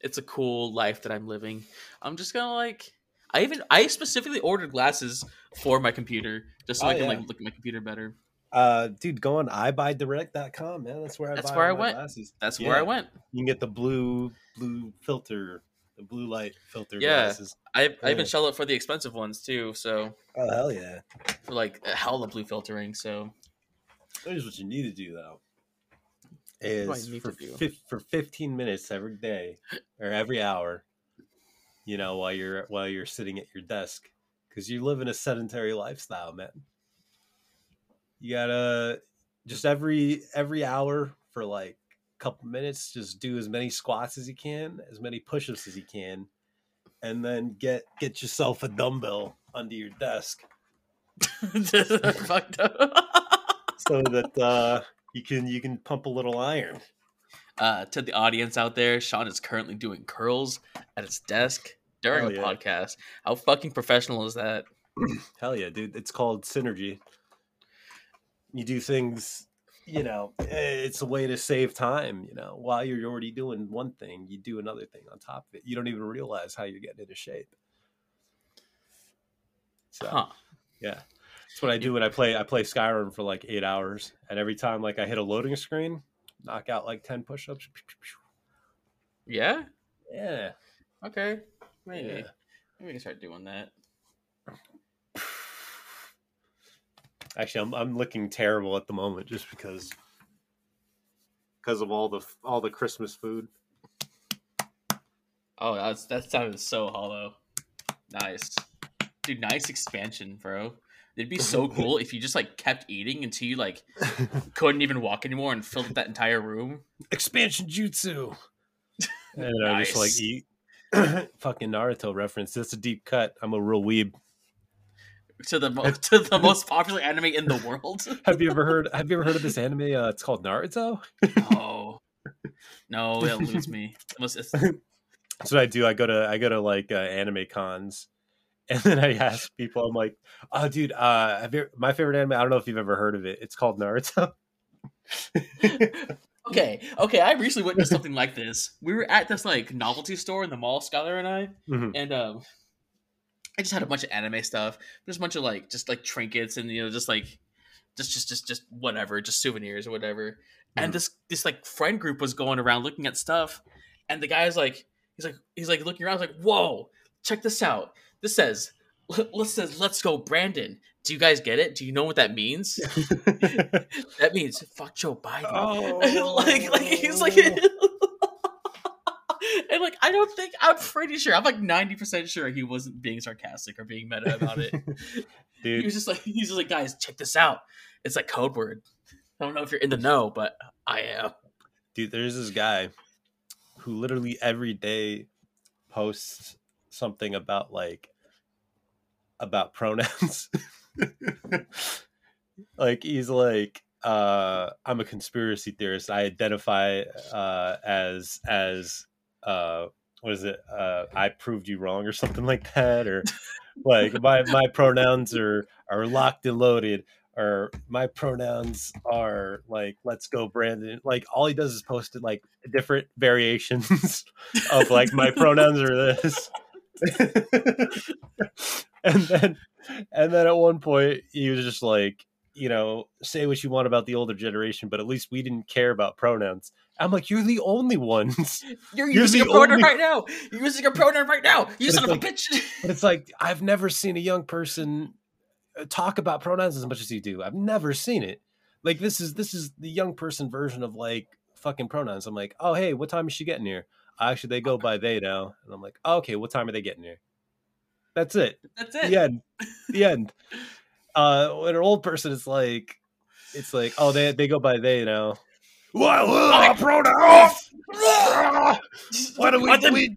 it's a cool life that I'm living. I'm just gonna like I even I specifically ordered glasses for my computer just so Oh, I can yeah. like look at my computer better. Uh, dude, go on EyeBuyDirect.com, man. That's where I That's buy where I went. Glasses. That's Yeah. where I went. You can get the blue blue filter, the blue light filter Yeah. glasses. I I even Yeah. shell it for the expensive ones too, so Oh hell yeah! for like uh, hella blue filtering, so Here's what you need to do though. Is for to do? fif- for 15 minutes every day or every hour, you know, while you're while you're sitting at your desk, because you live in a sedentary lifestyle, man. You gotta just every every hour for like a couple minutes, just do as many squats as you can, as many push-ups as you can, and then get get yourself a dumbbell under your desk [laughs] fucked up. [laughs] so that uh, you can you can pump a little iron. uh, to the audience out there, Sean is currently doing curls at his desk during a yeah. podcast. How fucking professional is that? Hell yeah, dude! It's called synergy. You do things, you know. eh, It's a way to save time. You know, while you're already doing one thing, you do another thing on top of it. You don't even realize how you're getting into shape. So Huh. yeah, that's what I do when I play. I play Skyrim for like eight hours, and every time like I hit a loading screen, knock out like ten push-ups. Yeah. Yeah, Okay. Maybe. yeah. Maybe we can start doing that. Actually, I'm I'm looking terrible at the moment just because because of all the all the Christmas food. Oh, that's that sounded so hollow. Nice, dude. Nice expansion, bro. It'd be so [laughs] cool if you just like kept eating until you like couldn't even walk anymore and filled up that entire room. Expansion jutsu. And I just like eat [clears throat] fucking Naruto reference. That's a deep cut. I'm a real weeb. To the mo- to the [laughs] most popular anime in the world. [laughs] Have you ever heard have you ever heard of this anime? Uh, it's called Naruto. Oh no, it'll lose me. It must- it's- [laughs] That's what I do. I go to I go to like uh, anime cons, and then I ask people. I'm like, "Oh, dude, uh, have you, my favorite anime. I don't know if you've ever heard of it. It's called Naruto." okay, okay. I recently witnessed something like this. We were at this like novelty store in the mall, Skylar and I, Mhm. and um, I just had a bunch of anime stuff. Just a bunch of like just like trinkets and you know just like just just just just whatever, just souvenirs or whatever. Mhm. And this this like friend group was going around looking at stuff, and the guy's like he's like he's like looking around, like, whoa, check this out. This says let's says let's go, Brandon. Do you guys get it? Do you know what that means? [laughs] [laughs] That means fuck Joe Biden. oh, [laughs] like like he's like and like I don't think I'm pretty sure I'm like ninety percent sure he wasn't being sarcastic or being meta about it. [laughs] he dude. was just like he's just like guys check this out. It's like code word. I don't know if you're in the know, but I am. dude there's this guy who literally every day posts something about like about pronouns [laughs] like he's like uh i'm a conspiracy theorist i identify uh as as uh what is it? Uh, I proved you wrong or something [laughs] like that, or like my my pronouns are are locked and loaded, or my pronouns are like let's go Brandon. Like all he does is post it like different variations [laughs] of like my pronouns are this. [laughs] and then and then at one point he was just like you know say what you want about the older generation but at least we didn't care about pronouns i'm like you're the only ones [laughs] You're, You're using a pronoun only- right now. You're using a pronoun right now. You son of like- a bitch. [laughs] but it's like i've never seen a young person uh, talk about pronouns as much as you do i've never seen it like this is this is the young person version of like fucking pronouns i'm like oh hey what time is she getting here actually they go by they now and i'm like oh, okay what time are they getting here that's it That's it. the end. The end. [laughs] Uh, when an old person is like, it's like, oh, they they go by they now. [laughs] What uh, pronouns? Why do we? Are they, we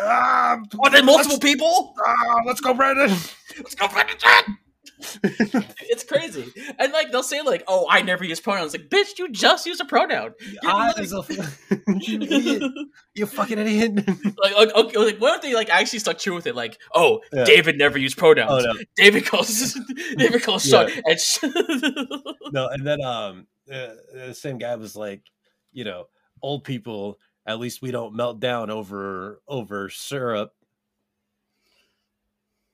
um, are they multiple people? uh, let's go, Brandon. Let's go chat. [laughs] it's crazy. And like they'll say like, "Oh, I never use pronouns." Like, bitch, you just use a pronoun. You're I, literally- a, you idiot. You fucking idiot. [laughs] like, like, okay, like, what if they like actually stuck true with it? Like, oh, Yeah. David never used pronouns. Oh no, David calls David calls Sean and sh- no. And then um, uh, the same guy was like, you know, old people. At least we don't melt down over over syrup.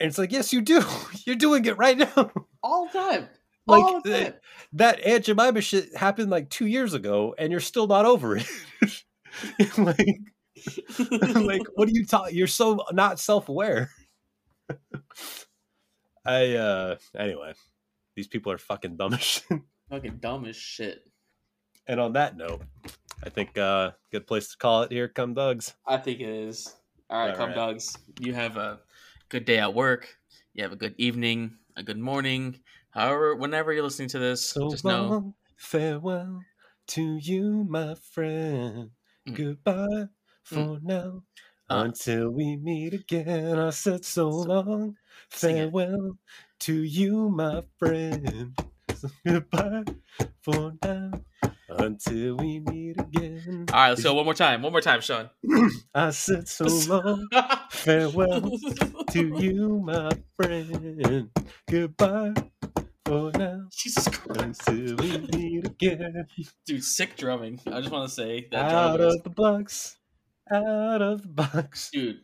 And it's like, yes, you do. [laughs] You're doing it right now. [laughs] all the time. Like, all the uh, time. That Aunt Jemima shit happened like two years ago, and you're still not over it. [laughs] like, like, what are you talking? You're so not self aware. I uh anyway, these people are fucking dumb as shit. Fucking dumb as shit. And on that note, I think uh good place to call it here. Come Dugs. I think it is. All right, All come right. dogs. You have a good day at work. You have a good evening, a good morning. However, whenever you're listening to this, So just know long, farewell to you, my friend. Mm. Goodbye for now. Uh. Until we meet again, I said so long. Farewell to you, my friend. So [laughs] goodbye for now. Until we meet again. All right, let's go one more time. One more time, Sean. [clears throat] I said so [laughs] long. Farewell to you, my friend. Goodbye for now. Jesus Christ, Until we meet again. dude, sick drumming. I just want to say that Out of the box. Out of the box. dude.